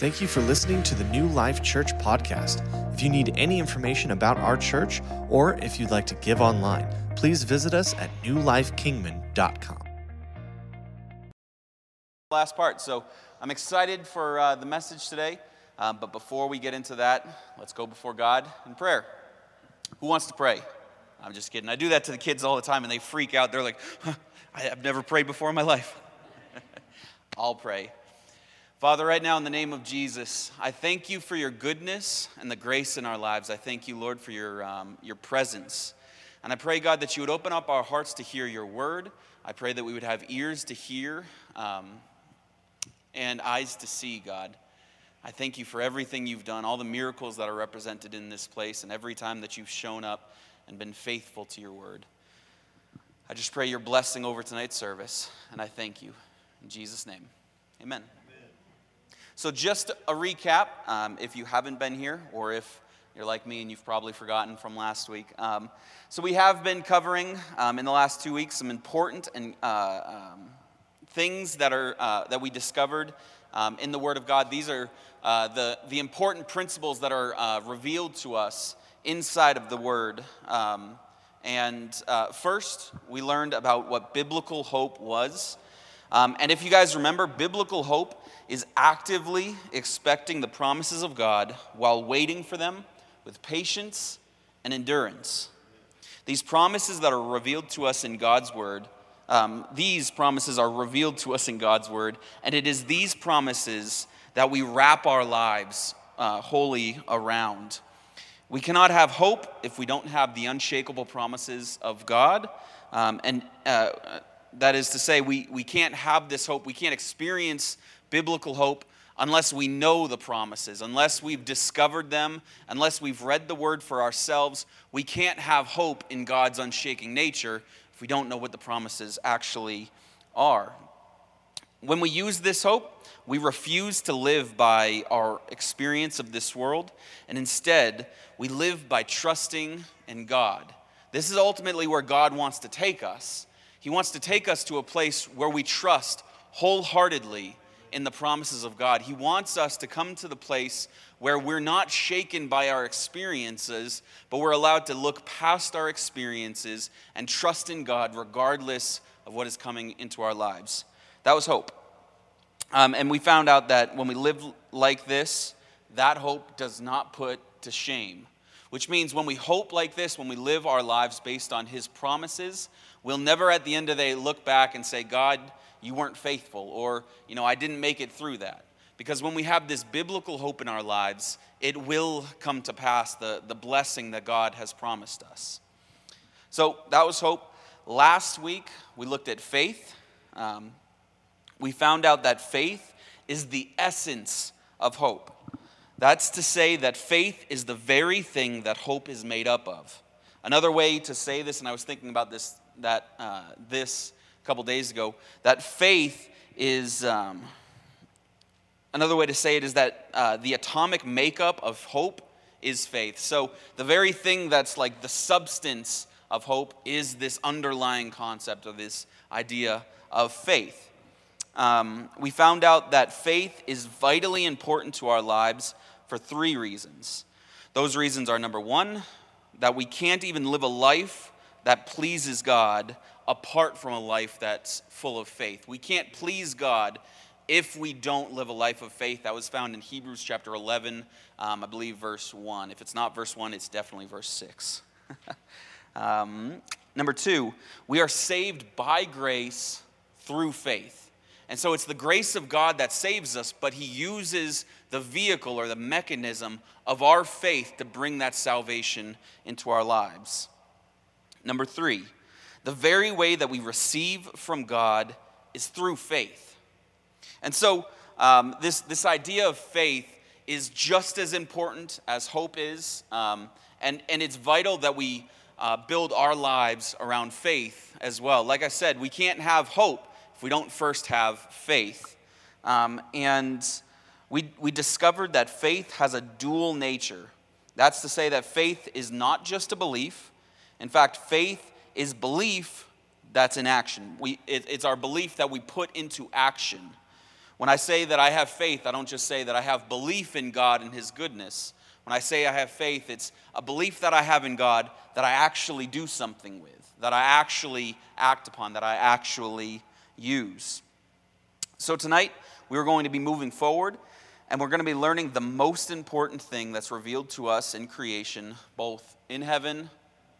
Thank you for listening to the New Life Church podcast. If you need any information about our church or if you'd like to give online, please visit us at newlifekingman.com. Last part. So I'm excited for uh, the message today. Um, but before we get into that, let's go before God in prayer. Who wants to pray? I'm just kidding. I do that to the kids all the time and they freak out. They're like, huh, I've never prayed before in my life. I'll pray. Father, right now in the name of Jesus, I thank you for your goodness and the grace in our lives. I thank you, Lord, for your, um, your presence. And I pray, God, that you would open up our hearts to hear your word. I pray that we would have ears to hear um, and eyes to see, God. I thank you for everything you've done, all the miracles that are represented in this place, and every time that you've shown up and been faithful to your word. I just pray your blessing over tonight's service, and I thank you. In Jesus' name, amen. So, just a recap um, if you haven't been here, or if you're like me and you've probably forgotten from last week. Um, so, we have been covering um, in the last two weeks some important and uh, um, things that, are, uh, that we discovered um, in the Word of God. These are uh, the, the important principles that are uh, revealed to us inside of the Word. Um, and uh, first, we learned about what biblical hope was. And if you guys remember, biblical hope is actively expecting the promises of God while waiting for them with patience and endurance. These promises that are revealed to us in God's Word, um, these promises are revealed to us in God's Word, and it is these promises that we wrap our lives uh, wholly around. We cannot have hope if we don't have the unshakable promises of God. Um, and uh, that is to say, we, we can't have this hope, we can't experience biblical hope unless we know the promises, unless we've discovered them, unless we've read the word for ourselves. We can't have hope in God's unshaking nature if we don't know what the promises actually are. When we use this hope, we refuse to live by our experience of this world, and instead, we live by trusting in God. This is ultimately where God wants to take us. He wants to take us to a place where we trust wholeheartedly in the promises of God. He wants us to come to the place where we're not shaken by our experiences, but we're allowed to look past our experiences and trust in God regardless of what is coming into our lives. That was hope. Um, and we found out that when we live like this, that hope does not put to shame. Which means when we hope like this, when we live our lives based on His promises, we'll never at the end of the day look back and say, God, you weren't faithful, or, you know, I didn't make it through that. Because when we have this biblical hope in our lives, it will come to pass, the, the blessing that God has promised us. So that was hope. Last week, we looked at faith. Um, we found out that faith is the essence of hope. That's to say that faith is the very thing that hope is made up of. Another way to say this, and I was thinking about this, that uh, this a couple days ago, that faith is um, another way to say it is that uh, the atomic makeup of hope is faith. So the very thing that's like the substance of hope is this underlying concept of this idea of faith. Um, we found out that faith is vitally important to our lives for three reasons. Those reasons are number one, that we can't even live a life that pleases God apart from a life that's full of faith. We can't please God if we don't live a life of faith. That was found in Hebrews chapter 11, um, I believe, verse 1. If it's not verse 1, it's definitely verse 6. um, number two, we are saved by grace through faith. And so it's the grace of God that saves us, but He uses the vehicle or the mechanism of our faith to bring that salvation into our lives. Number three, the very way that we receive from God is through faith. And so, um, this, this idea of faith is just as important as hope is. Um, and, and it's vital that we uh, build our lives around faith as well. Like I said, we can't have hope if we don't first have faith. Um, and we, we discovered that faith has a dual nature. That's to say, that faith is not just a belief. In fact, faith is belief that's in action. We, it, it's our belief that we put into action. When I say that I have faith, I don't just say that I have belief in God and His goodness. When I say I have faith, it's a belief that I have in God that I actually do something with, that I actually act upon, that I actually use. So tonight, we're going to be moving forward and we're going to be learning the most important thing that's revealed to us in creation, both in heaven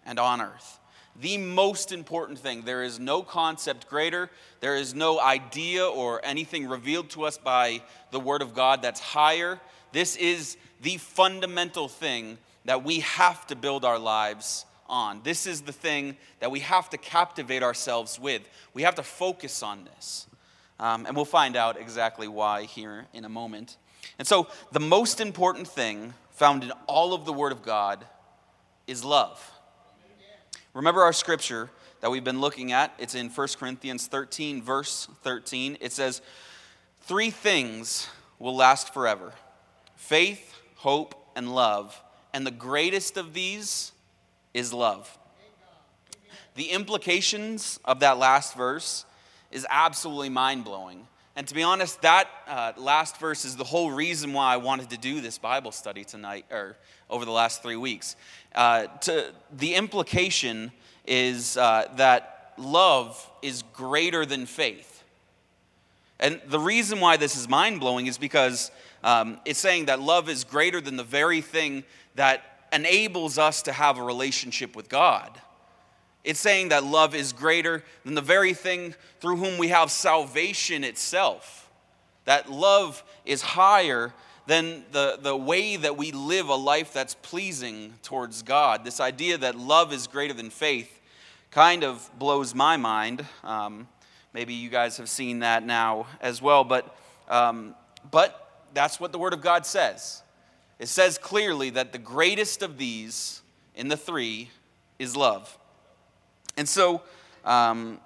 and on earth the most important thing. There is no concept greater. There is no idea or anything revealed to us by the Word of God that's higher. This is the fundamental thing that we have to build our lives on. This is the thing that we have to captivate ourselves with. We have to focus on this. Um, and we'll find out exactly why here in a moment. And so, the most important thing found in all of the Word of God is love. Remember our scripture that we've been looking at? It's in 1 Corinthians 13, verse 13. It says, Three things will last forever faith, hope, and love. And the greatest of these is love. The implications of that last verse is absolutely mind blowing. And to be honest, that uh, last verse is the whole reason why I wanted to do this Bible study tonight, or over the last three weeks. Uh, to, the implication is uh, that love is greater than faith. And the reason why this is mind blowing is because um, it's saying that love is greater than the very thing that enables us to have a relationship with God. It's saying that love is greater than the very thing through whom we have salvation itself. That love is higher than the, the way that we live a life that's pleasing towards God. This idea that love is greater than faith kind of blows my mind. Um, maybe you guys have seen that now as well, but, um, but that's what the Word of God says. It says clearly that the greatest of these in the three is love. And so, um,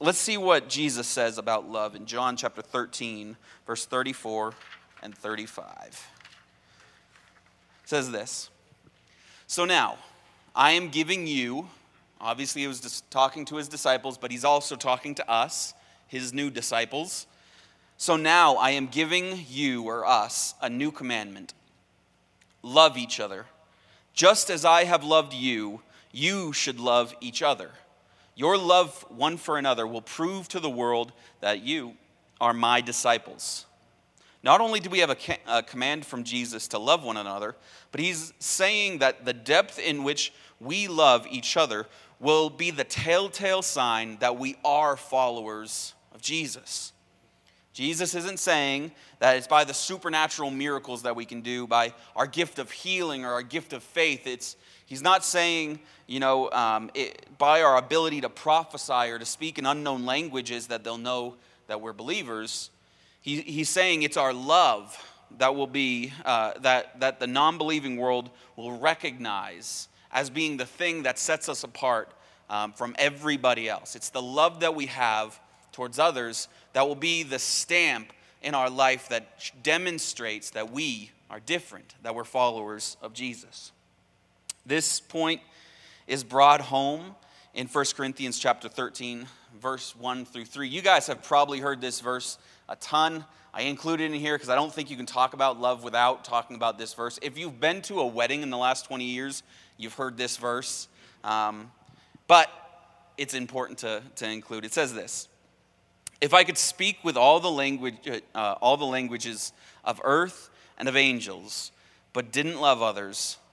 let's see what Jesus says about love in John chapter 13, verse 34 and 35. It says this So now, I am giving you, obviously, he was just talking to his disciples, but he's also talking to us, his new disciples. So now I am giving you or us a new commandment love each other. Just as I have loved you, you should love each other. Your love one for another will prove to the world that you are my disciples. Not only do we have a, a, command from Jesus to love one another, but he's saying that the depth in which we love each other will be the telltale sign that we are followers of Jesus. Jesus isn't saying that it's by the supernatural miracles that we can do, by our gift of healing or our gift of faith. It's, he's not saying, you know, um, it, by our ability to prophesy or to speak in unknown languages that they'll know that we're believers. He, he's saying it's our love that will be, uh, that, that the non believing world will recognize as being the thing that sets us apart um, from everybody else. It's the love that we have towards others that will be the stamp in our life that demonstrates that we are different, that we're followers of Jesus. This point is brought home in 1 Corinthians chapter 13, verse 1 through 3. You guys have probably heard this verse a ton. I included it in here because I don't think you can talk about love without talking about this verse. If you've been to a wedding in the last 20 years, you've heard this verse. Um, but it's important to, to include. It says this If I could speak with all the, language, uh, all the languages of earth and of angels, but didn't love others,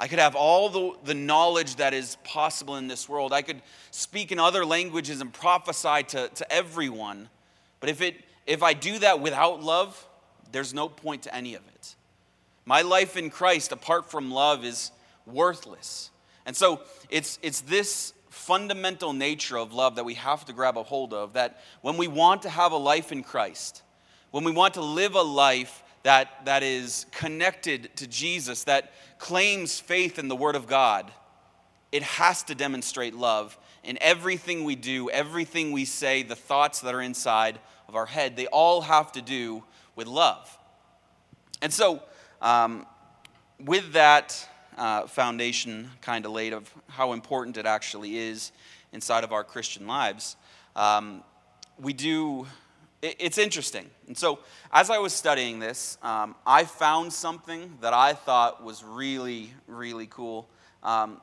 I could have all the, the knowledge that is possible in this world. I could speak in other languages and prophesy to, to everyone. But if, it, if I do that without love, there's no point to any of it. My life in Christ, apart from love, is worthless. And so it's, it's this fundamental nature of love that we have to grab a hold of that when we want to have a life in Christ, when we want to live a life that, that is connected to Jesus, that claims faith in the Word of God, it has to demonstrate love in everything we do, everything we say, the thoughts that are inside of our head. They all have to do with love. And so, um, with that uh, foundation kind of laid of how important it actually is inside of our Christian lives, um, we do, it's interesting. And so, as I was studying this, um, I found something that I thought was really, really cool. Um,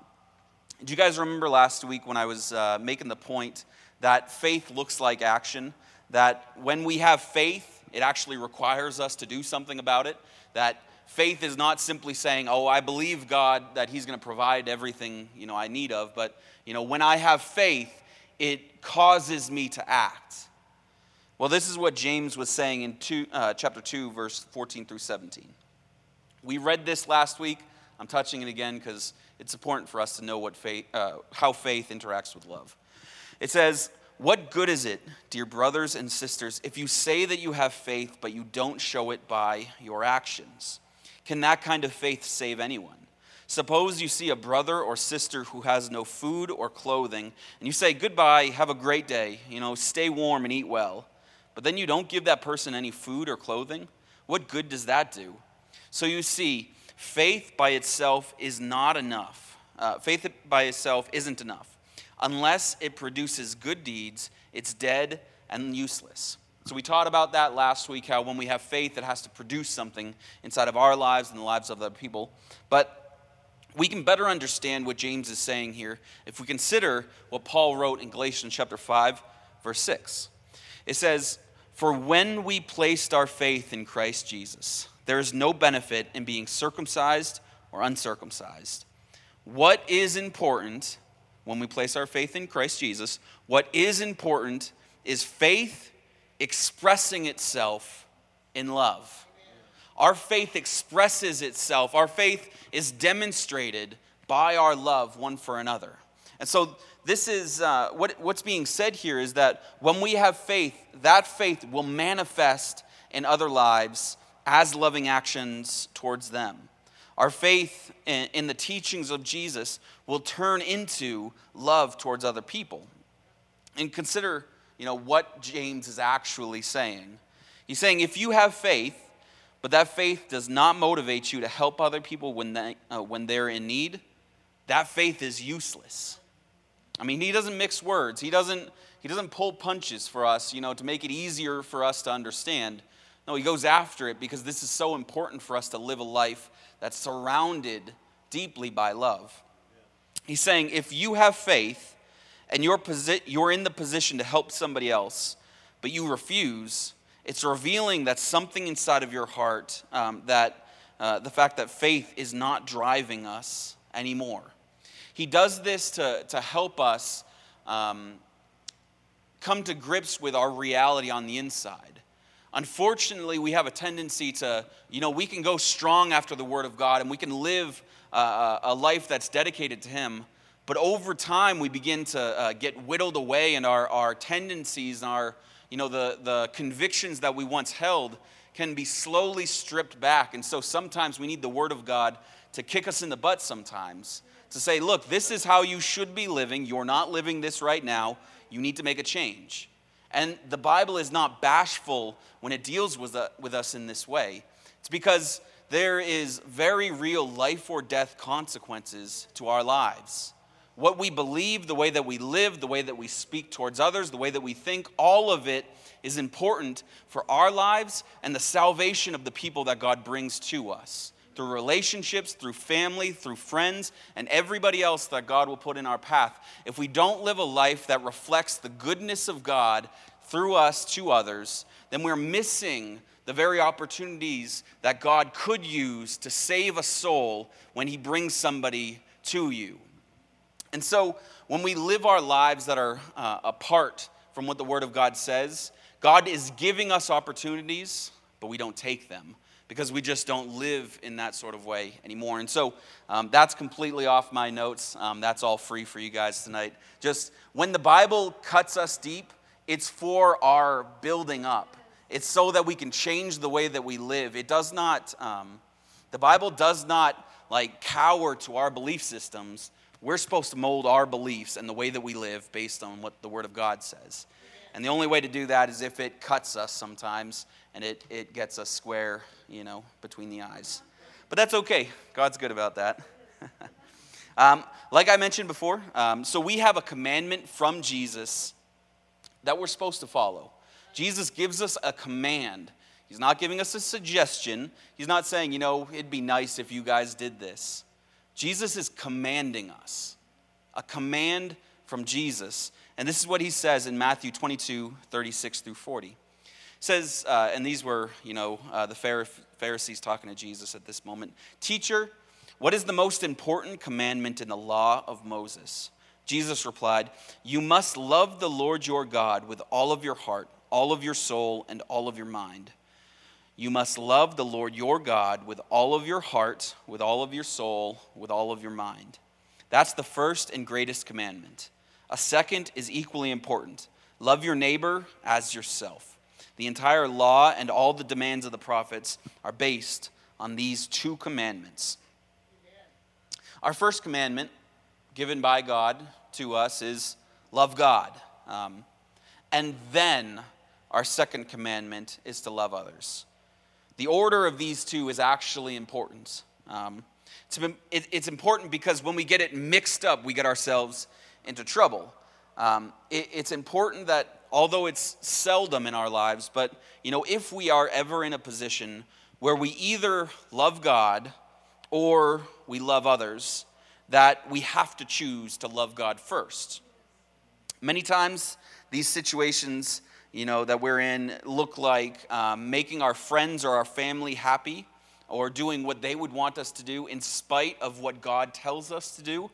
do you guys remember last week when I was uh, making the point that faith looks like action? That when we have faith, it actually requires us to do something about it. That faith is not simply saying, "Oh, I believe God that He's going to provide everything you know I need of," but you know when I have faith, it causes me to act. Well, this is what James was saying in two, uh, chapter two, verse fourteen through seventeen. We read this last week. I'm touching it again because it's important for us to know what faith, uh, how faith interacts with love. It says, What good is it, dear brothers and sisters, if you say that you have faith, but you don't show it by your actions? Can that kind of faith save anyone? Suppose you see a brother or sister who has no food or clothing, and you say, Goodbye, have a great day, you know, stay warm and eat well. But then you don't give that person any food or clothing? What good does that do? So you see, faith by itself is not enough. Uh, faith by itself isn't enough. Unless it produces good deeds, it's dead and useless. So we taught about that last week how when we have faith, it has to produce something inside of our lives and the lives of other people. But we can better understand what James is saying here if we consider what Paul wrote in Galatians chapter 5, verse 6. It says, For when we placed our faith in Christ Jesus, there is no benefit in being circumcised or uncircumcised. What is important when we place our faith in Christ Jesus, what is important is faith expressing itself in love. Our faith expresses itself, our faith is demonstrated by our love one for another. And so, this is uh, what, what's being said here is that when we have faith, that faith will manifest in other lives as loving actions towards them. Our faith in the teachings of Jesus will turn into love towards other people. And consider, you know, what James is actually saying. He's saying if you have faith, but that faith does not motivate you to help other people when, they, uh, when they're in need, that faith is useless. I mean, he doesn't mix words. He doesn't, he doesn't pull punches for us, you know, to make it easier for us to understand. No, he goes after it because this is so important for us to live a life that's surrounded deeply by love. He's saying if you have faith and you're, posi- you're in the position to help somebody else, but you refuse, it's revealing that something inside of your heart, um, that uh, the fact that faith is not driving us anymore. He does this to, to help us um, come to grips with our reality on the inside. Unfortunately, we have a tendency to, you know, we can go strong after the Word of God and we can live uh, a life that's dedicated to Him. But over time, we begin to uh, get whittled away, and our, our tendencies and our, you know, the, the convictions that we once held can be slowly stripped back. And so sometimes we need the Word of God to kick us in the butt sometimes, to say, look, this is how you should be living. You're not living this right now. You need to make a change. And the Bible is not bashful when it deals with, uh, with us in this way. It's because there is very real life or death consequences to our lives. What we believe, the way that we live, the way that we speak towards others, the way that we think, all of it is important for our lives and the salvation of the people that God brings to us through relationships, through family, through friends, and everybody else that God will put in our path. If we don't live a life that reflects the goodness of God through us to others, then we're missing the very opportunities that God could use to save a soul when He brings somebody to you. And so, when we live our lives that are uh, apart from what the Word of God says, God is giving us opportunities, but we don't take them because we just don't live in that sort of way anymore. And so um, that's completely off my notes. Um, that's all free for you guys tonight. Just when the Bible cuts us deep, it's for our building up, it's so that we can change the way that we live. It does not, um, the Bible does not like cower to our belief systems. We're supposed to mold our beliefs and the way that we live based on what the Word of God says. And the only way to do that is if it cuts us sometimes and it, it gets us square, you know, between the eyes. But that's okay. God's good about that. um, like I mentioned before, um, so we have a commandment from Jesus that we're supposed to follow. Jesus gives us a command. He's not giving us a suggestion. He's not saying, you know, it'd be nice if you guys did this. Jesus is commanding us. A command from Jesus. And this is what he says in Matthew 22, 36 through 40. Says, uh, and these were, you know, uh, the Pharisees talking to Jesus at this moment Teacher, what is the most important commandment in the law of Moses? Jesus replied, You must love the Lord your God with all of your heart all of your soul, and all of your mind. You must love the Lord your God with all of your heart, with all of your soul, with all of your mind. That's the first and greatest commandment. A second is equally important love your neighbor as yourself. The entire law and all the demands of the prophets are based on these two commandments. Our first commandment, given by God to us, is love God. Um, and then our second commandment is to love others. The order of these two is actually important. Um, it's, it's, important because when we get it mixed up, we get ourselves into trouble. Um, it, it's important that, although it's seldom in our lives, but you know, if we are ever in a position where we either love God or we love others, that we have to choose to love God first. Many times, these situations you know, that we're in look like um, making our friends or our family happy or doing what they would want us to do in spite of what God tells us to do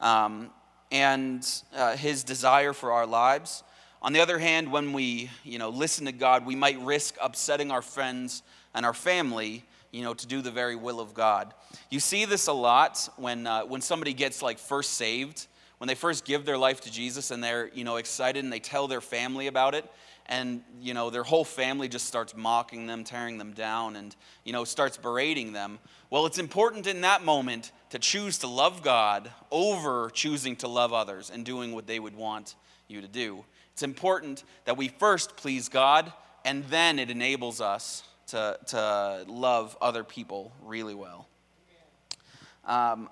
um, and uh, His desire for our lives. On the other hand, when we, you know, listen to God, we might risk upsetting our friends and our family, you know, to do the very will of God. You see this a lot when, uh, when somebody gets like first saved, when they first give their life to Jesus and they're, you know, excited and they tell their family about it and you know their whole family just starts mocking them tearing them down and you know starts berating them well it's important in that moment to choose to love god over choosing to love others and doing what they would want you to do it's important that we first please god and then it enables us to, to love other people really well um,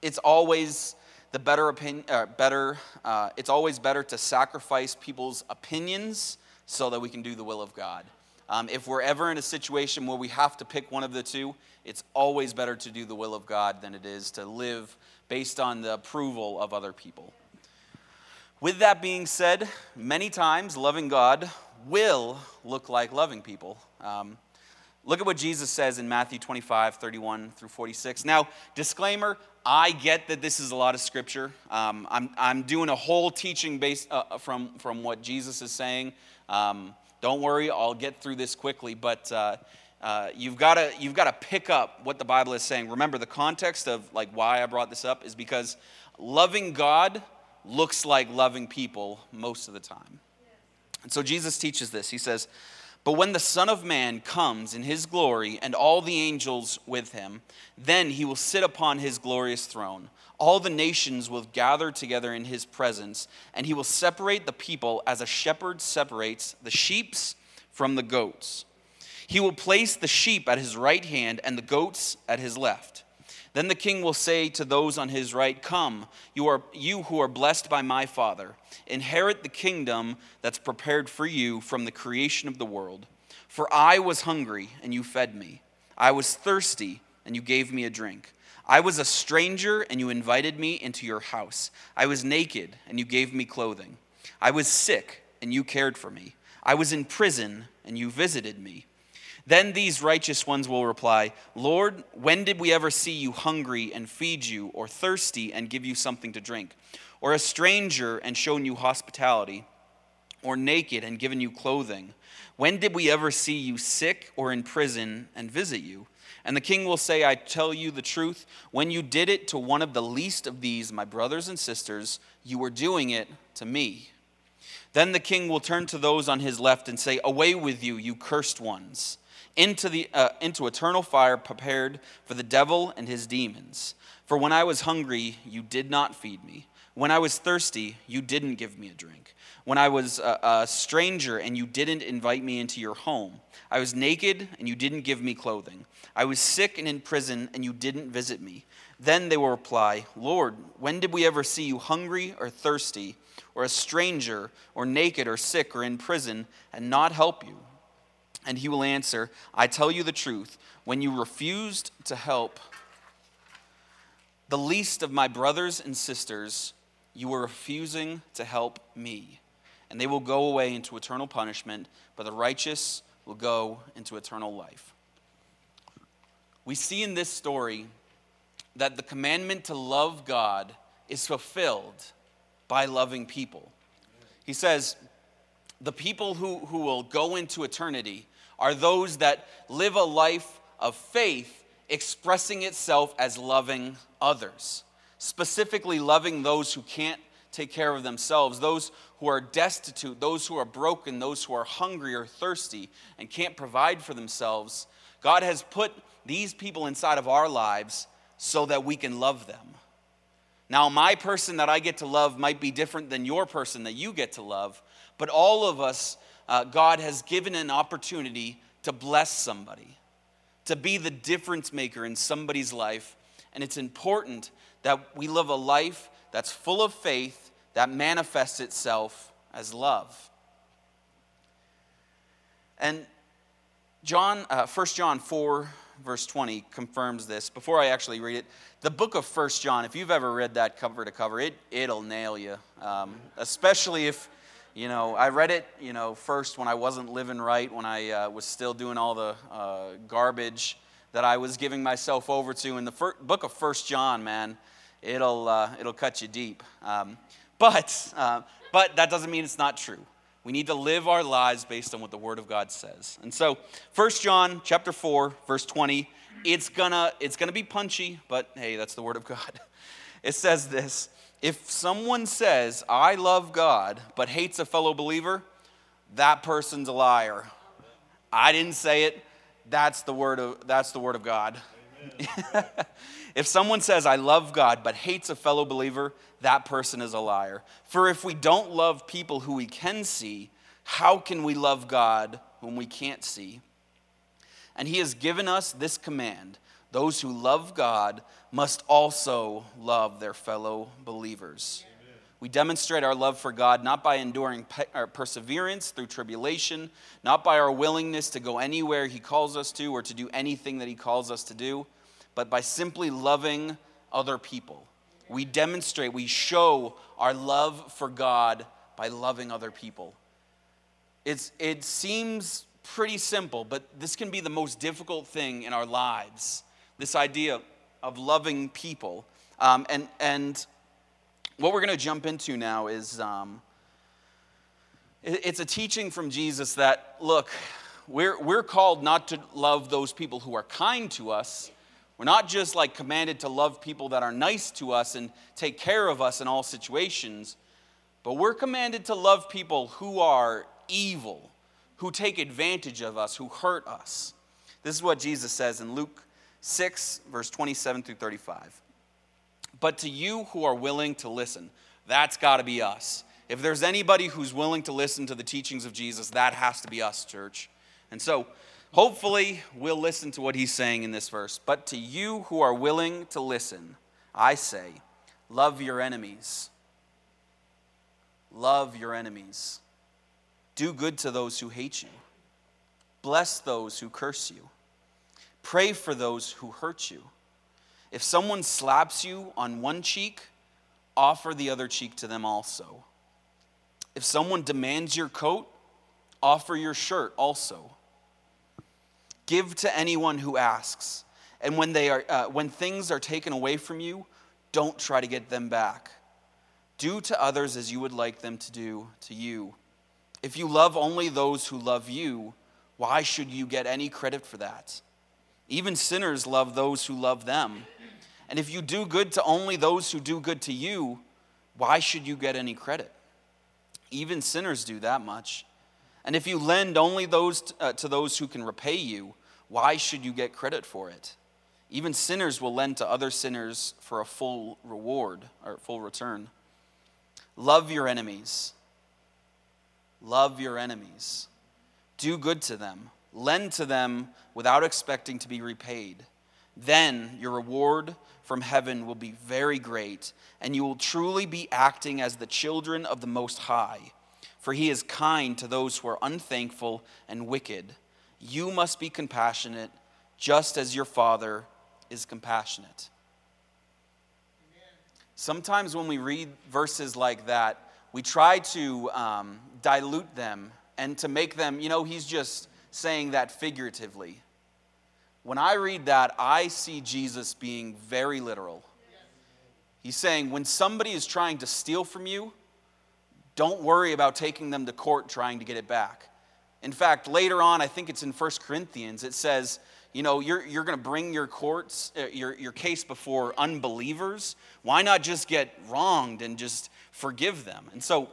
it's always the better opinion uh, better uh, it's always better to sacrifice people's opinions so that we can do the will of God. Um, if we're ever in a situation where we have to pick one of the two, it's always better to do the will of God than it is to live based on the approval of other people. With that being said, many times loving God will look like loving people. Um, look at what Jesus says in Matthew 25, 31 through 46. Now, disclaimer I get that this is a lot of scripture. Um, I'm, I'm doing a whole teaching based uh, from, from what Jesus is saying. Um, don't worry, I'll get through this quickly, but uh, uh, you've got to you've got to pick up what the Bible is saying. Remember, the context of like why I brought this up is because loving God looks like loving people most of the time. And so Jesus teaches this. He says, "But when the Son of Man comes in his glory and all the angels with him, then he will sit upon his glorious throne." all the nations will gather together in his presence, and he will separate the people as a shepherd separates the sheeps from the goats. He will place the sheep at his right hand and the goats at his left. Then the king will say to those on his right, Come, you, are, you who are blessed by my Father, inherit the kingdom that's prepared for you from the creation of the world. For I was hungry, and you fed me. I was thirsty, and you gave me a drink. I was a stranger, and you invited me into your house. I was naked, and you gave me clothing. I was sick, and you cared for me. I was in prison, and you visited me. Then these righteous ones will reply, Lord, when did we ever see you hungry and feed you, or thirsty and give you something to drink, or a stranger and shown you hospitality, or naked and given you clothing? When did we ever see you sick or in prison and visit you? And the king will say, I tell you the truth, when you did it to one of the least of these, my brothers and sisters, you were doing it to me. Then the king will turn to those on his left and say, Away with you, you cursed ones, into, the, uh, into eternal fire prepared for the devil and his demons. For when I was hungry, you did not feed me. When I was thirsty, you didn't give me a drink. When I was a, a stranger and you didn't invite me into your home. I was naked and you didn't give me clothing. I was sick and in prison and you didn't visit me. Then they will reply, Lord, when did we ever see you hungry or thirsty? or a stranger, or naked, or sick, or in prison, and not help you? And he will answer, I tell you the truth, when you refused to help the least of my brothers and sisters, you were refusing to help me. And they will go away into eternal punishment, but the righteous will go into eternal life. We see in this story that the commandment to love God is fulfilled by loving people. He says, the people who, who will go into eternity are those that live a life of faith expressing itself as loving others, specifically loving those who can't take care of themselves, those who are destitute, those who are broken, those who are hungry or thirsty and can't provide for themselves. God has put these people inside of our lives so that we can love them. Now, my person that I get to love might be different than your person that you get to love, but all of us, uh, God has given an opportunity to bless somebody, to be the difference maker in somebody's life. And it's important that we live a life that's full of faith that manifests itself as love. And John, uh, 1 John 4, verse 20 confirms this. Before I actually read it, the book of First John, if you've ever read that cover to cover, it, it'll nail you. Um, especially if, you know, I read it, you know, first when I wasn't living right, when I uh, was still doing all the uh, garbage that I was giving myself over to. In the fir- book of First John, man, it'll, uh, it'll cut you deep. Um, but, uh, but that doesn't mean it's not true. We need to live our lives based on what the Word of God says. And so, First John chapter 4, verse 20, it's gonna, it's gonna be punchy, but hey, that's the Word of God. It says this If someone says, I love God, but hates a fellow believer, that person's a liar. I didn't say it. That's the word of, that's the word of God. if someone says, I love God, but hates a fellow believer, that person is a liar. For if we don't love people who we can see, how can we love God whom we can't see? And he has given us this command those who love God must also love their fellow believers. Amen. We demonstrate our love for God not by enduring pe- perseverance through tribulation, not by our willingness to go anywhere He calls us to or to do anything that He calls us to do, but by simply loving other people. We demonstrate, we show our love for God by loving other people. It's, it seems pretty simple, but this can be the most difficult thing in our lives this idea of loving people. Um, and, and what we're going to jump into now is um, it, it's a teaching from Jesus that, look, we're, we're called not to love those people who are kind to us, we're not just like commanded to love people that are nice to us and take care of us in all situations, but we're commanded to love people who are evil, who take advantage of us, who hurt us. This is what Jesus says in Luke 6, verse 27 through 35. But to you who are willing to listen, that's got to be us. If there's anybody who's willing to listen to the teachings of Jesus, that has to be us, church. And so, Hopefully, we'll listen to what he's saying in this verse. But to you who are willing to listen, I say, love your enemies. Love your enemies. Do good to those who hate you. Bless those who curse you. Pray for those who hurt you. If someone slaps you on one cheek, offer the other cheek to them also. If someone demands your coat, offer your shirt also. Give to anyone who asks. And when, they are, uh, when things are taken away from you, don't try to get them back. Do to others as you would like them to do to you. If you love only those who love you, why should you get any credit for that? Even sinners love those who love them. And if you do good to only those who do good to you, why should you get any credit? Even sinners do that much. And if you lend only those uh, to those who can repay you, why should you get credit for it? Even sinners will lend to other sinners for a full reward or full return. Love your enemies. Love your enemies. Do good to them. Lend to them without expecting to be repaid. Then your reward from heaven will be very great, and you will truly be acting as the children of the Most High. For he is kind to those who are unthankful and wicked. You must be compassionate, just as your Father is compassionate. Sometimes when we read verses like that, we try to um, dilute them and to make them, you know, he's just saying that figuratively. When I read that, I see Jesus being very literal. He's saying, when somebody is trying to steal from you, don't worry about taking them to court trying to get it back. In fact, later on, I think it's in 1 Corinthians, it says, you know, you're, you're going to bring your courts, uh, your, your case before unbelievers. Why not just get wronged and just forgive them? And so,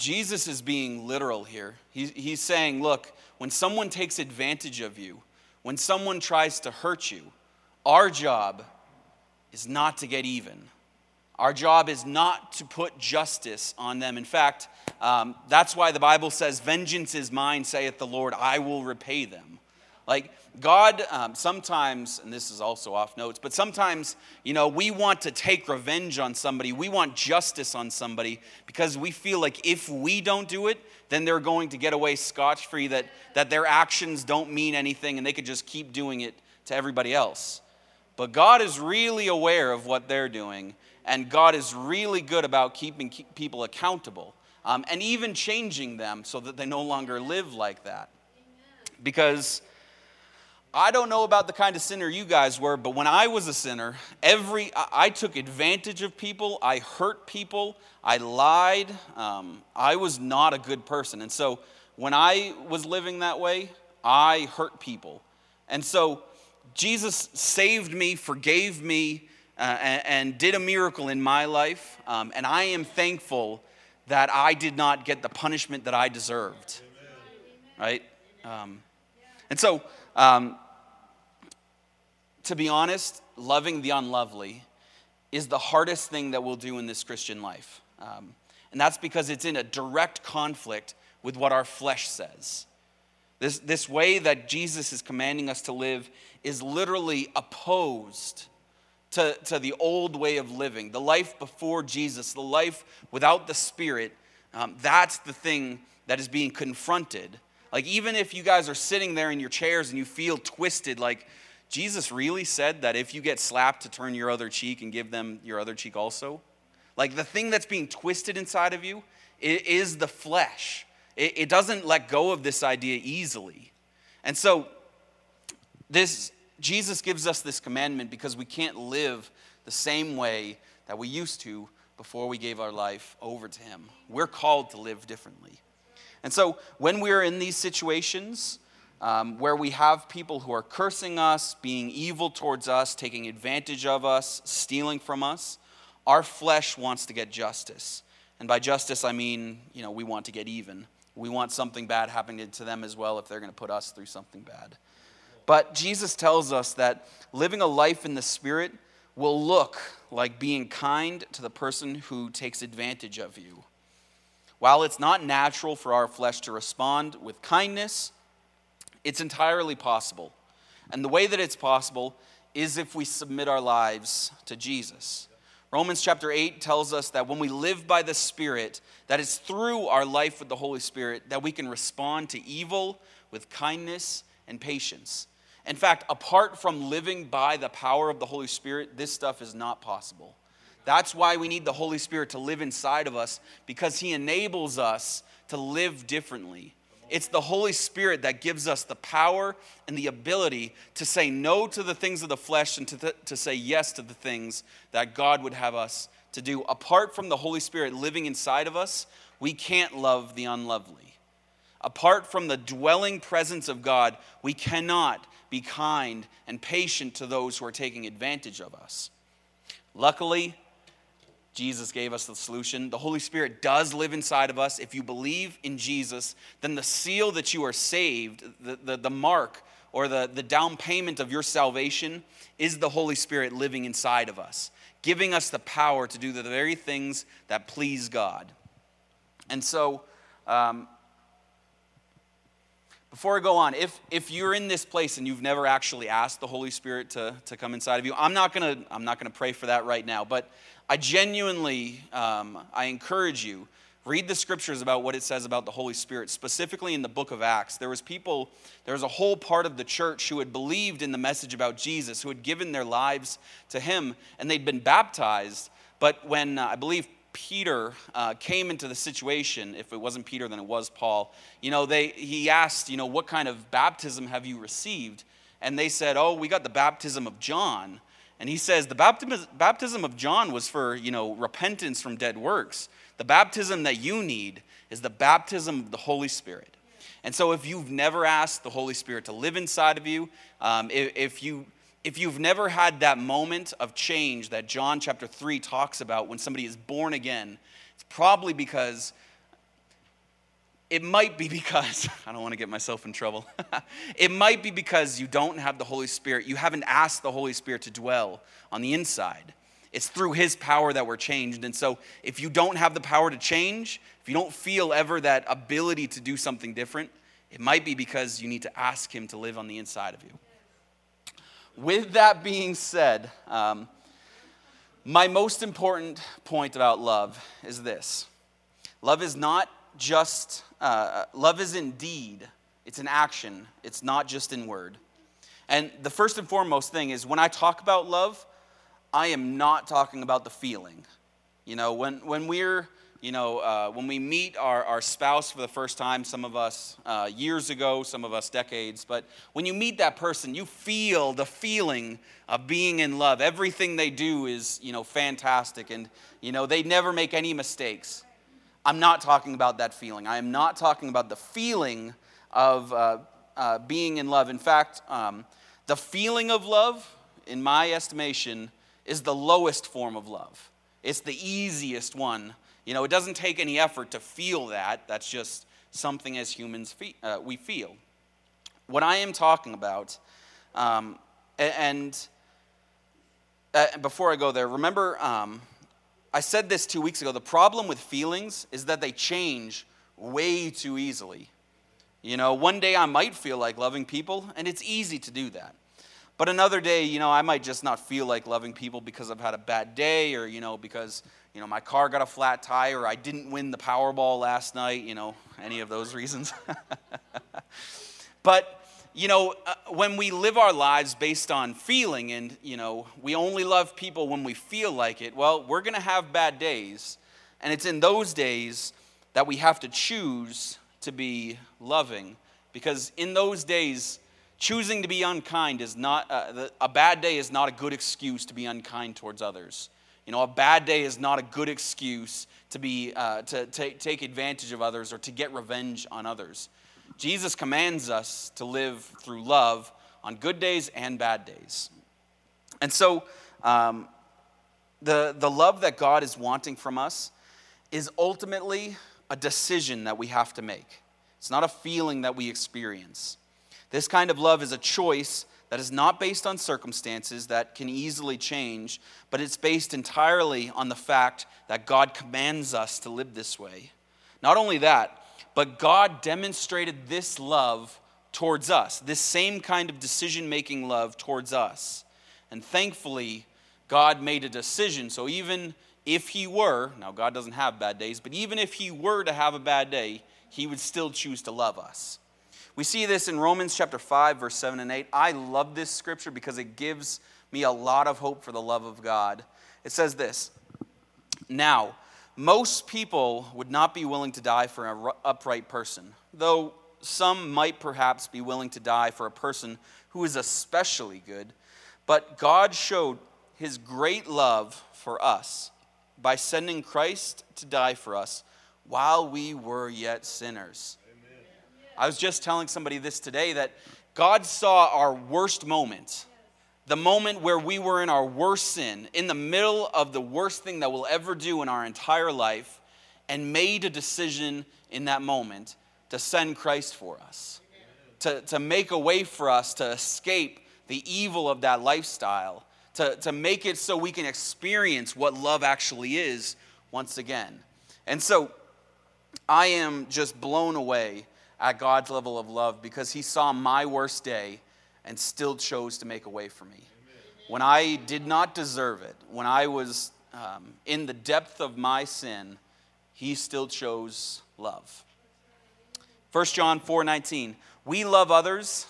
Jesus is being literal here. He's, he's saying, look, when someone takes advantage of you, when someone tries to hurt you, our job is not to get even. Our job is not to put justice on them. In fact, um, that's why the Bible says, Vengeance is mine, saith the Lord, I will repay them. Like, God um, sometimes, and this is also off notes, but sometimes, you know, we want to take revenge on somebody. We want justice on somebody because we feel like if we don't do it, then they're going to get away scotch free, that, that their actions don't mean anything and they could just keep doing it to everybody else. But God is really aware of what they're doing and God is really good about keeping people accountable um, and even changing them so that they no longer live like that. Because I don't know about the kind of sinner you guys were, but when I was a sinner, every I took advantage of people, I hurt people, I lied, um, I was not a good person, and so when I was living that way, I hurt people, and so Jesus saved me, forgave me, uh, and, and, did a miracle in my life. Um, and I am thankful that I did not get the punishment that I deserved. Right? Um, and so, um, to be honest, loving the unlovely is the hardest thing that we'll do in this Christian life. Um, and that's because it's in a direct conflict with what our flesh says. This, this way that Jesus is commanding us to live is literally opposed to, to the old way of living, the life before Jesus, the life without the Spirit, um, that's the thing that is being confronted. Like, even if you guys are sitting there in your chairs and you feel twisted, like, Jesus really said that if you get slapped to turn your other cheek and give them your other cheek also? Like, the thing that's being twisted inside of you is the flesh. It, doesn't let go of this idea easily. And so, this Jesus gives us this commandment because we can't live the same way that we used to before we gave our life over to Him. We're called to live differently. And so when we're in these situations um, where we have people who are cursing us, being evil towards us, taking advantage of us, stealing from us, our flesh wants to get justice. And by justice, I mean, you know, we want to get even. We want something bad happening to them as well if they're going to put us through something bad. But Jesus tells us that living a life in the Spirit will look like being kind to the person who takes advantage of you. While it's not natural for our flesh to respond with kindness, it's entirely possible. And the way that it's possible is if we submit our lives to Jesus. Romans chapter 8 tells us that when we live by the Spirit, that it's through our life with the Holy Spirit that we can respond to evil with kindness and patience. In fact, apart from living by the power of the Holy Spirit, this stuff is not possible. That's why we need the Holy Spirit to live inside of us because He enables us to live differently. It's the Holy Spirit that gives us the power and the ability to say no to the things of the flesh and to, th- to say yes to the things that God would have us to do. Apart from the Holy Spirit living inside of us, we can't love the unlovely. Apart from the dwelling presence of God, we cannot be kind and patient to those who are taking advantage of us. Luckily, Jesus gave us the solution. The Holy Spirit does live inside of us. If you believe in Jesus, then the seal that you are saved, the, the, the mark or the, the down payment of your salvation, is the Holy Spirit living inside of us, giving us the power to do the very things that please God. And so, um, before I go on, if, if you're in this place and you've never actually asked the Holy Spirit to, to come inside of you, I'm not gonna I'm not gonna pray for that right now. But I genuinely um, I encourage you read the scriptures about what it says about the Holy Spirit, specifically in the book of Acts. There was people, there was a whole part of the church who had believed in the message about Jesus, who had given their lives to Him, and they'd been baptized. But when uh, I believe Peter uh, came into the situation, if it wasn't Peter, then it was Paul, you know, they, he asked, you know, what kind of baptism have you received? And they said, oh, we got the baptism of John. And he says, the baptism of John was for, you know, repentance from dead works. The baptism that you need is the baptism of the Holy Spirit. And so if you've never asked the Holy Spirit to live inside of you, um, if, if you if you've never had that moment of change that John chapter 3 talks about when somebody is born again, it's probably because it might be because, I don't want to get myself in trouble. it might be because you don't have the Holy Spirit. You haven't asked the Holy Spirit to dwell on the inside. It's through His power that we're changed. And so, if you don't have the power to change, if you don't feel ever that ability to do something different, it might be because you need to ask Him to live on the inside of you. With that being said, um, my most important point about love is this love is not just, uh, love is indeed, it's an action, it's not just in word. And the first and foremost thing is when I talk about love, I am not talking about the feeling. You know, when, when we're you know, uh, when we meet our, our spouse for the first time, some of us uh, years ago, some of us decades, but when you meet that person, you feel the feeling of being in love. Everything they do is, you know, fantastic and, you know, they never make any mistakes. I'm not talking about that feeling. I am not talking about the feeling of uh, uh being in love. In fact, um, the feeling of love, in my estimation, is the lowest form of love. It's the easiest one you know, it doesn't take any effort to feel that. That's just something as humans fe- uh, we feel. What I am talking about, um, and uh, before I go there, remember um, I said this two weeks ago. The problem with feelings is that they change way too easily. You know, one day I might feel like loving people, and it's easy to do that. But another day, you know, I might just not feel like loving people because I've had a bad day or, you know, because you know, my car got a flat tire, or I didn't win the Powerball last night, you know, any of those reasons. but, you know, uh, when we live our lives based on feeling and, you know, we only love people when we feel like it, well, we're going to have bad days. And it's in those days that we have to choose to be loving because in those days, choosing to be unkind is not, uh, a bad day is not a good excuse to be unkind towards others. You know, a bad day is not a good excuse to, be, uh, to take, take advantage of others or to get revenge on others. Jesus commands us to live through love on good days and bad days. And so, um, the, the love that God is wanting from us is ultimately a decision that we have to make. It's not a feeling that we experience. This kind of love is a choice that is not based on circumstances that can easily change, but it's based entirely on the fact that God commands us to live this way. Not only that, but God demonstrated this love towards us, this same kind of decision making love towards us. And thankfully, God made a decision. So even if He were, now God doesn't have bad days, but even if He were to have a bad day, He would still choose to love us. We see this in Romans chapter 5, verse 7 and 8. I love this scripture because it gives me a lot of hope for the love of God. It says this Now, most people would not be willing to die for an upright person, though some might perhaps be willing to die for a person who is especially good. But God showed his great love for us by sending Christ to die for us while we were yet sinners. I was just telling somebody this today that God saw our worst moment, the moment where we were in our worst sin, in the middle of the worst thing that we'll ever do in our entire life, and made a decision in that moment to send Christ for us, to, to make a way for us to escape the evil of that lifestyle, to, to make it so we can experience what love actually is once again. And so I am just blown away at God's level of love because He saw my worst day and still chose to make a way for me. When I did not deserve it, when I was um, in the depth of my sin, He still chose love. 1 John 4 19. We love others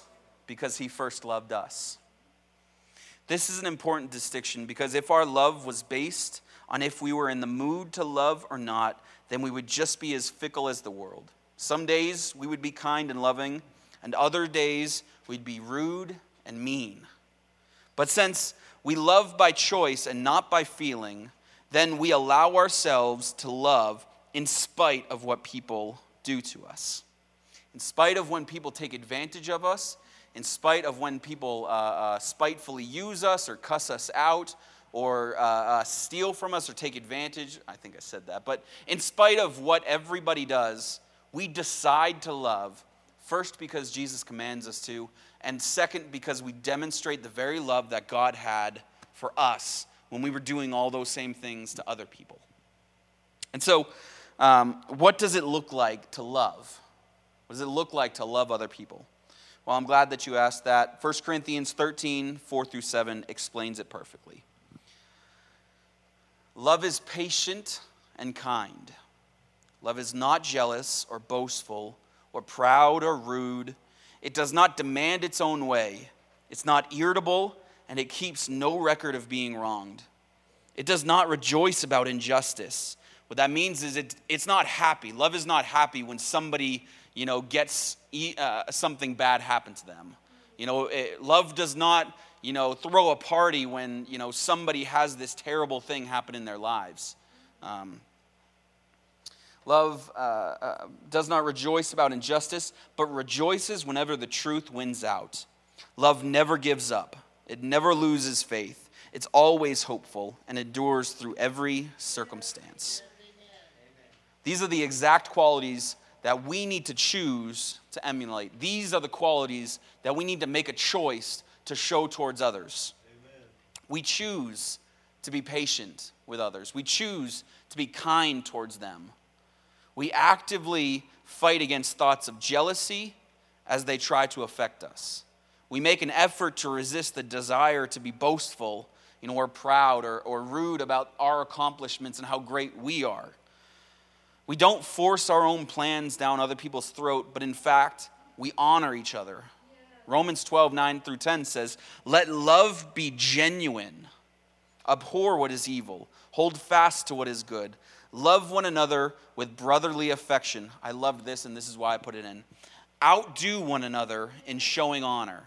because he first loved us. This is an important distinction because if our love was based on if we were in the mood to love or not, then we would just be as fickle as the world. Some days we would be kind and loving, and other days we'd be rude and mean. But since we love by choice and not by feeling, then we allow ourselves to love in spite of what people do to us in spite of when people take advantage of us, in spite of when people uh, uh, spitefully use us or cuss us out or uh, uh, steal from us or take advantage. I think I said that. But in spite of what everybody does, we decide to love, first because Jesus commands us to, and second because we demonstrate the very love that God had for us when we were doing all those same things to other people. And so, um, what does it look like to love? What does it look like to love other people? Well, I'm glad that you asked that. 1 Corinthians 13, 4 through 7 explains it perfectly. Love is patient and kind. Love is not jealous or boastful or proud or rude. It does not demand its own way. It's not irritable and it keeps no record of being wronged. It does not rejoice about injustice. What that means is it, it's not happy. Love is not happy when somebody you know, gets uh, something bad happen to them. You know, it, love does not, you know, throw a party when, you know, somebody has this terrible thing happen in their lives. Um, love uh, uh, does not rejoice about injustice, but rejoices whenever the truth wins out. Love never gives up, it never loses faith. It's always hopeful and endures through every circumstance. These are the exact qualities that we need to choose to emulate. These are the qualities that we need to make a choice to show towards others. Amen. We choose to be patient with others, we choose to be kind towards them. We actively fight against thoughts of jealousy as they try to affect us. We make an effort to resist the desire to be boastful, you know, or proud or, or rude about our accomplishments and how great we are. We don't force our own plans down other people's throat, but in fact, we honor each other. Romans 12, 9 through 10 says, Let love be genuine. Abhor what is evil. Hold fast to what is good. Love one another with brotherly affection. I loved this, and this is why I put it in. Outdo one another in showing honor.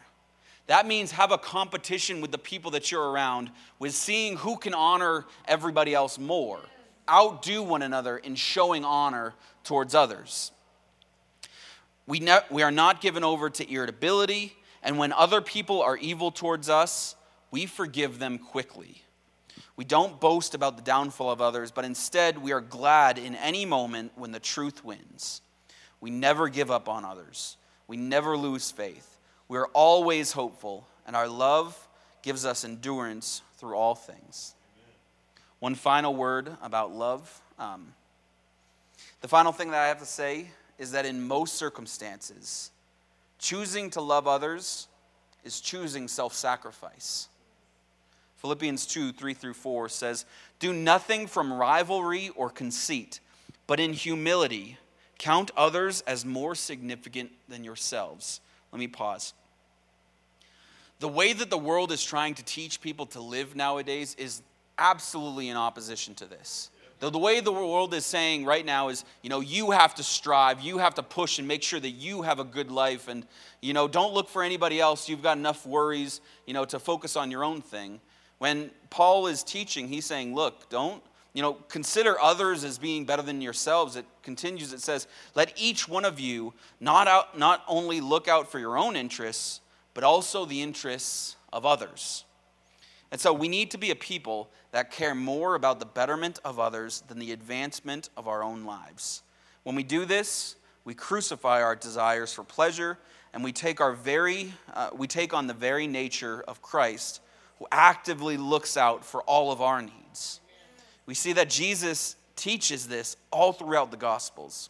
That means have a competition with the people that you're around with seeing who can honor everybody else more outdo one another in showing honor towards others. We, ne- we are not given over to irritability, and when other people are evil towards us, we forgive them quickly. We don't boast about the downfall of others, but instead we are glad in any moment when the truth wins. We never give up on others, we never lose faith. We are always hopeful, and our love gives us endurance through all things. One final word about love. Um, the final thing that I have to say is that in most circumstances, choosing to love others is choosing self sacrifice. Philippians 2 3 through 4 says, Do nothing from rivalry or conceit, but in humility count others as more significant than yourselves. Let me pause. The way that the world is trying to teach people to live nowadays is absolutely in opposition to this. The, the way the world is saying right now is, you know, you have to strive, you have to push and make sure that you have a good life, and, you know, don't look for anybody else. You've got enough worries, you know, to focus on your own thing. When Paul is teaching, he's saying, look, don't, you know, consider others as being better than yourselves. It continues, it says, let each one of you not, out, not only look out for your own interests, but also the interests of others. And so we need to be a people that care more about the betterment of others than the advancement of our own lives. When we do this, we crucify our desires for pleasure and we take, our very, uh, we take on the very nature of Christ, actively looks out for all of our needs. We see that Jesus teaches this all throughout the Gospels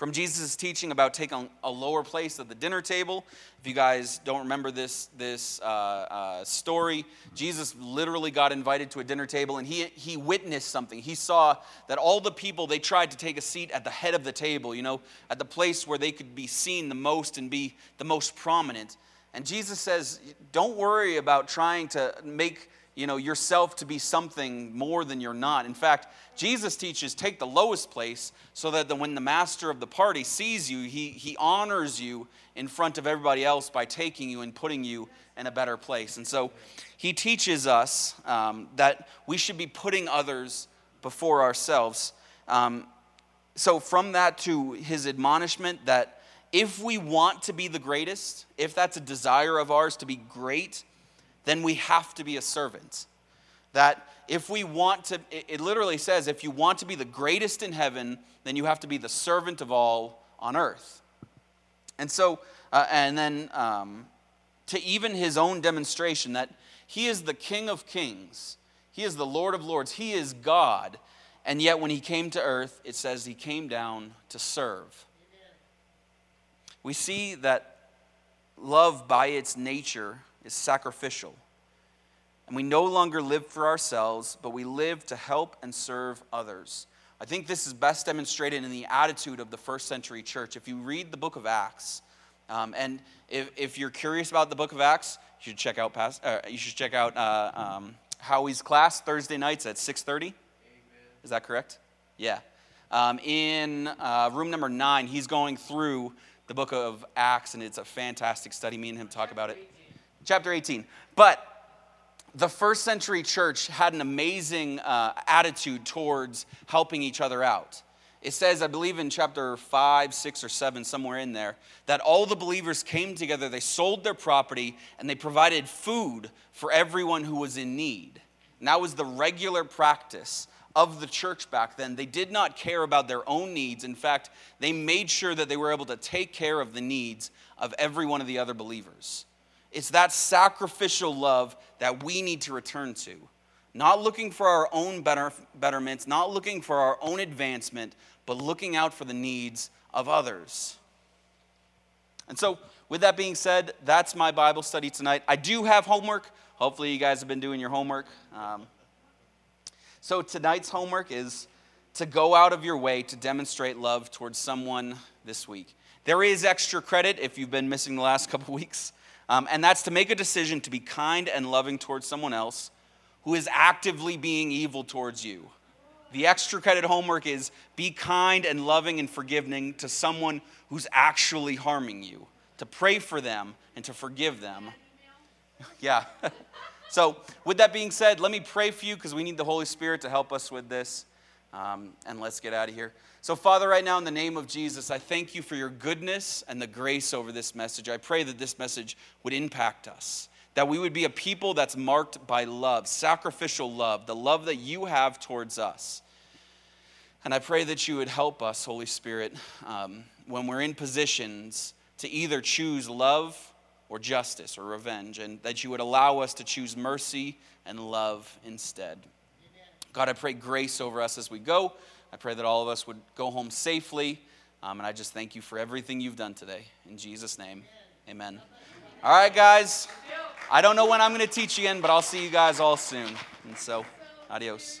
from Jesus' teaching about taking a lower place at the dinner table. If you guys don't remember this, this uh, uh, story, Jesus literally got invited to a dinner table and he, he witnessed something. He saw that all the people, they tried to take a seat at the head of the table, you know, at the place where they could be seen the most and be the most prominent. And Jesus says, don't worry about trying to make you know yourself to be something more than you're not. In fact jesus teaches take the lowest place so that the, when the master of the party sees you he, he honors you in front of everybody else by taking you and putting you in a better place. And so he teaches us um, that we should be putting others before ourselves. Um, so from that to his admonishment that if we want to be the greatest if that's a desire of ours to be great then we have to be a servant. That if we want to, it literally says, if you want to be the greatest in heaven, then you have to be the servant of all on earth. And so, uh, and then um, to even his own demonstration that he is the King of kings, he is the Lord of lords, he is God. And yet, when he came to earth, it says he came down to serve. We see that love, by its nature, is sacrificial. And we no longer live for ourselves, but we live to help and serve others. I think this is best demonstrated in the attitude of the first century church. If you read the book of Acts, um, and if, if you're curious about the book of Acts, you should check out past, uh, you should check out uh, um, Howie's class Thursday nights at 6:30. Is that correct? Yeah. Um, in uh, room number nine, he's going through the book of Acts, and it's a fantastic study. Me and him talk about it chapter 18. But the first century church had an amazing uh, attitude towards helping each other out. It says, I believe in chapter 5, 6, or 7, somewhere in there, that all the believers came together, they sold their property, and they provided food for everyone who was in need. And that was the regular practice of the church back then. They did not care about their own needs. In fact, they made sure that they were able to take care of the needs of every one of the other believers. It's that sacrificial love that we need to return to. Not looking for our own better, betterments, not looking for our own advancement, but looking out for the needs of others. And so, with that being said, that's my Bible study tonight. I do have homework. Hopefully, you guys have been doing your homework. Um, so, tonight's homework is to go out of your way to demonstrate love towards someone this week. There is extra credit if you've been missing the last couple weeks. Um, and that's to make a decision to be kind and loving towards someone else who is actively being evil towards you. The extra credit homework is be kind and loving and forgiving to someone who's actually harming you, to pray for them and to forgive them. yeah. so, with that being said, let me pray for you because we need the Holy Spirit to help us with this. Um, and let's get out of here. So, Father, right now, in the name of Jesus, I thank you for your goodness and the grace over this message. I pray that this message would impact us, that we would be a people that's marked by love, sacrificial love, the love that you have towards us. And I pray that you would help us, Holy Spirit, um, when we're in positions to either choose love or justice or revenge, and that you would allow us to choose mercy and love instead. God, I pray grace over us as we go. I pray that all of us would go home safely. Um, and I just thank you for everything you've done today. In Jesus' name, amen. All right, guys. I don't know when I'm going to teach again, but I'll see you guys all soon. And so, adios.